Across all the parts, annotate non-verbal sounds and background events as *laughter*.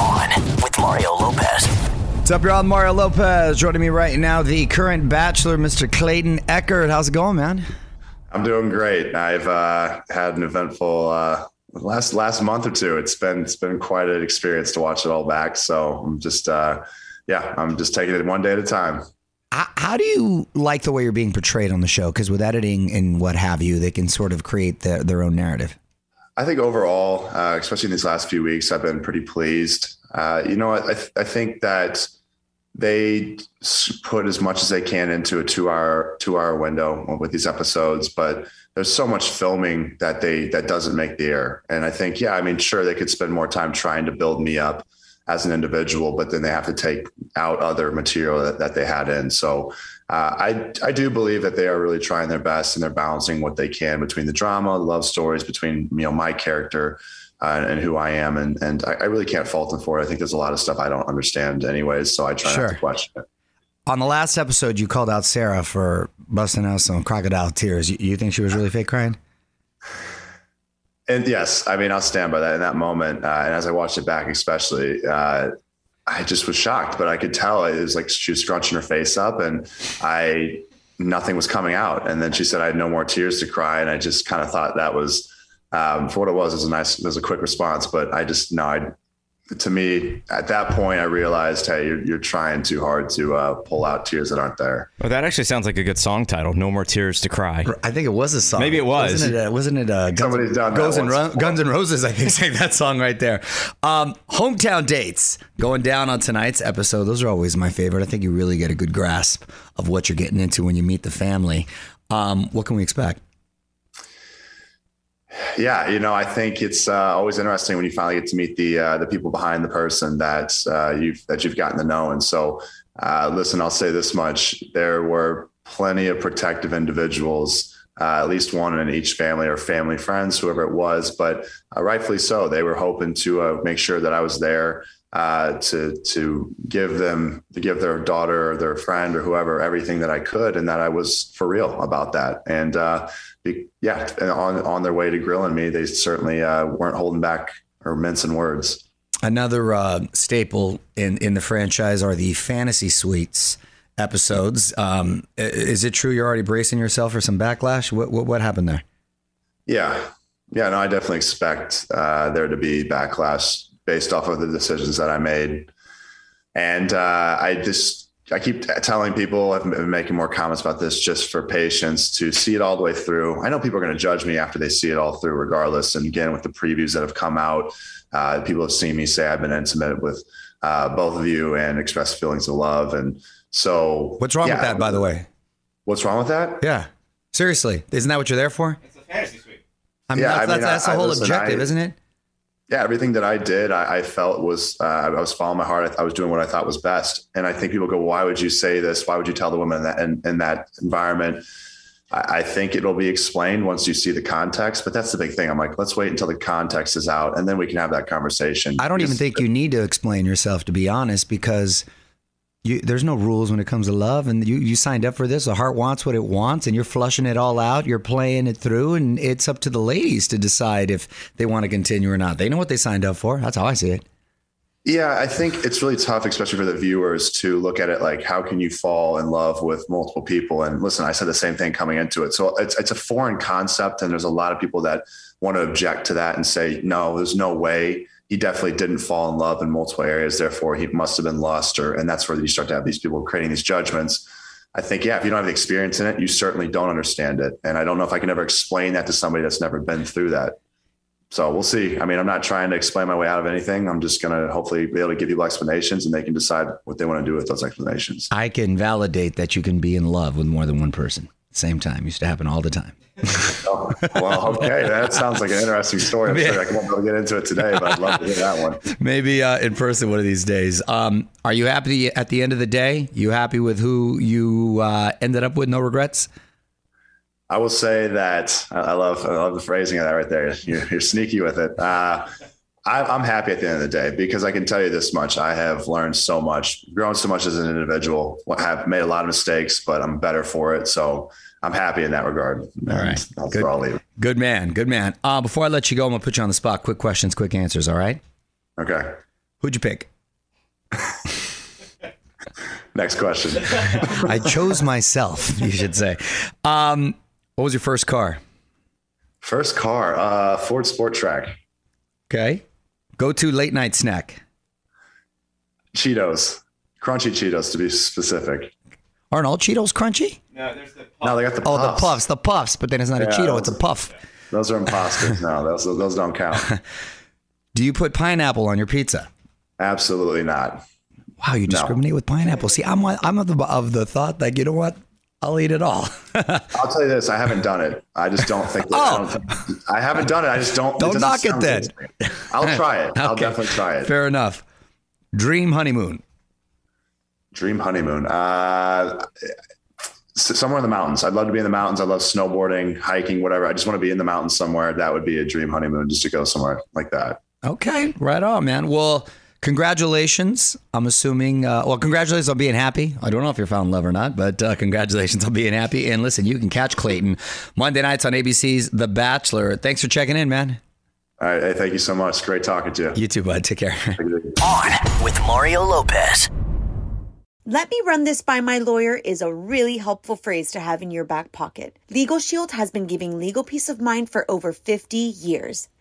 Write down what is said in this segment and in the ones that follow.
On with Mario Lopez. What's up, y'all? Mario Lopez joining me right now, the current bachelor, Mr. Clayton Echard. How's it going, man? I'm doing great. I've uh, had an eventful uh, last last month or two. It's been it's been quite an experience to watch it all back. So I'm just uh, yeah, I'm just taking it one day at a time. How, how do you like the way you're being portrayed on the show? Because with editing and what have you, they can sort of create their, their own narrative. I think overall, uh, especially in these last few weeks, I've been pretty pleased. Uh, you know, I, th- I think that they put as much as they can into a two hour two hour window with these episodes, but there's so much filming that they that doesn't make the air. And I think, yeah, I mean, sure, they could spend more time trying to build me up as an individual, but then they have to take out other material that, that they had in. So uh, I I do believe that they are really trying their best and they're balancing what they can between the drama, love stories, between you know my character uh, and who I am, and and I, I, really can't fault them for it. I think there's a lot of stuff I don't understand, anyways, so I try sure. not to question it. On the last episode, you called out Sarah for busting out some crocodile tears. You, you think she was really fake crying? And yes, I mean I'll stand by that in that moment. Uh, and as I watched it back, especially, uh, I just was shocked. But I could tell it was like she was scrunching her face up, and I nothing was coming out. And then she said I had no more tears to cry, and I just kind of thought that was um, for what it was, it was a nice, it was a quick response, but I just, no, I, to me at that point, I realized, Hey, you're, you're trying too hard to uh, pull out tears that aren't there. Well, that actually sounds like a good song title. No more tears to cry. I think it was a song. Maybe it was. Wasn't it? Uh, wasn't it uh, Guns, Somebody's done Guns, and Ro- Guns and Roses? I think *laughs* sang that song right there. Um, hometown dates going down on tonight's episode. Those are always my favorite. I think you really get a good grasp of what you're getting into when you meet the family. Um, what can we expect? Yeah, you know, I think it's uh, always interesting when you finally get to meet the uh, the people behind the person that uh, you've that you've gotten to know. And so, uh, listen, I'll say this much: there were plenty of protective individuals, uh, at least one in each family or family friends, whoever it was. But uh, rightfully so, they were hoping to make sure that I was there uh, to to give them to give their daughter or their friend or whoever everything that I could, and that I was for real about that. And uh, be, yeah, on on their way to grilling me, they certainly uh, weren't holding back or mincing words. Another uh, staple in in the franchise are the fantasy suites episodes. Um, is it true you're already bracing yourself for some backlash? What what, what happened there? Yeah, yeah, no, I definitely expect uh, there to be backlash based off of the decisions that I made. And uh, I just, I keep telling people, I've been making more comments about this just for patience to see it all the way through. I know people are going to judge me after they see it all through, regardless. And again, with the previews that have come out, uh, people have seen me say I've been intimate with uh, both of you and expressed feelings of love. And so, What's wrong yeah, with that, by the way? What's wrong with that? Yeah. Seriously. Isn't that what you're there for? It's a fantasy suite. I mean, Yeah, that's, I mean, that's, that's the I- I whole listen, objective, I- isn't it? Yeah, everything that I did, I, I felt was uh, I was following my heart. I, I was doing what I thought was best. And I think people go, "Why would you say this? Why would you tell the woman in that in, in that environment?" I, I think it'll be explained once you see the context. But that's the big thing. I'm like, let's wait until the context is out, and then we can have that conversation. I don't even think you need to explain yourself, to be honest, because you, there's no rules when it comes to love, and you you signed up for this. The heart wants what it wants, and you're flushing it all out. You're playing it through, and it's up to the ladies to decide if they want to continue or not. They know what they signed up for. That's how I see it. Yeah, I think it's really tough, especially for the viewers, to look at it like, how can you fall in love with multiple people? And listen, I said the same thing coming into it. So it's it's a foreign concept, and there's a lot of people that want to object to that and say, no, there's no way. He definitely didn't fall in love in multiple areas. Therefore, he must have been lost, or and that's where you start to have these people creating these judgments. I think, yeah, if you don't have the experience in it, you certainly don't understand it. And I don't know if I can ever explain that to somebody that's never been through that. So we'll see. I mean, I'm not trying to explain my way out of anything. I'm just going to hopefully be able to give people explanations and they can decide what they want to do with those explanations. I can validate that you can be in love with more than one person same time. Used to happen all the time. *laughs* Oh, well, okay. That sounds like an interesting story. I'm *laughs* sure I won't be able to get into it today, but I'd love to hear that one. *laughs* Maybe uh, in person one of these days. Um, are you happy at the end of the day? You happy with who you uh, ended up with? No regrets. I will say that I I love, I love the phrasing of that right there. You're, you're sneaky with it. Uh, I, I'm happy at the end of the day because I can tell you this much. I have learned so much, grown so much as an individual, have made a lot of mistakes, but I'm better for it. So I'm happy in that regard. All right. Good. where I'll leave. Good man. Good man. Uh, before I let you go, I'm gonna put you on the spot. Quick questions, quick answers. All right. Okay. Who'd you pick? *laughs* Next question. *laughs* I chose myself. You should say. Um, what was your first car? First car, uh, Ford Sport Trac, Okay. Go to late night snack. Cheetos, crunchy Cheetos to be specific. Aren't all Cheetos crunchy? No, there's the No, they got the Oh, the puffs, the puffs. But then it's not a Yeah, Cheeto; it's a those- puff. Those are imposters. no, those those don't count. *laughs* Do you put pineapple on your pizza? Absolutely not. Wow, you discriminate with pineapple. See, I'm I'm of the of the thought that you know what, I'll eat it all. *laughs* I'll tell you this: I haven't done it. I just don't think. That, I, don't think- I haven't done it. I just don't. Don't doesn't knock it then. good to me. I'll try it. I'll definitely try it. Fair enough. Dream honeymoon. Dream honeymoon. Uh, somewhere in the mountains. I'd love to be in the mountains. I love snowboarding, hiking, whatever. I just want to be in the mountains somewhere. That would be a dream honeymoon, just to go somewhere like that. Okay, right on, man. Well, congratulations. I'm assuming. Uh, well, congratulations on being happy. I don't know if you're found in love or not, but uh, congratulations on being happy. And listen, you can catch Clayton Monday nights on ABC's The Bachelor. Thanks for checking in, man. All right. Hey, thank you so much. Great talking to you. You too, bud. Take care. On with Mario Lopez. Let me run this by my lawyer is a really helpful phrase to have in your back pocket. Legal Shield has been giving legal peace of mind for over 50 years.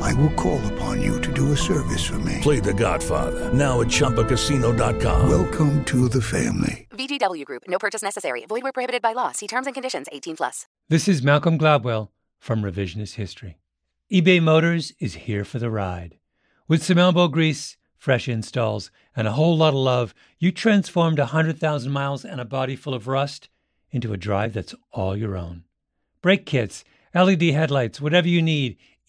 I will call upon you to do a service for me. Play The Godfather now at ChumbaCasino.com. Welcome to the family. VGW Group. No purchase necessary. Void where prohibited by law. See terms and conditions. 18 plus. This is Malcolm Gladwell from Revisionist History. eBay Motors is here for the ride. With some elbow grease, fresh installs, and a whole lot of love, you transformed 100,000 miles and a body full of rust into a drive that's all your own. Brake kits, LED headlights, whatever you need,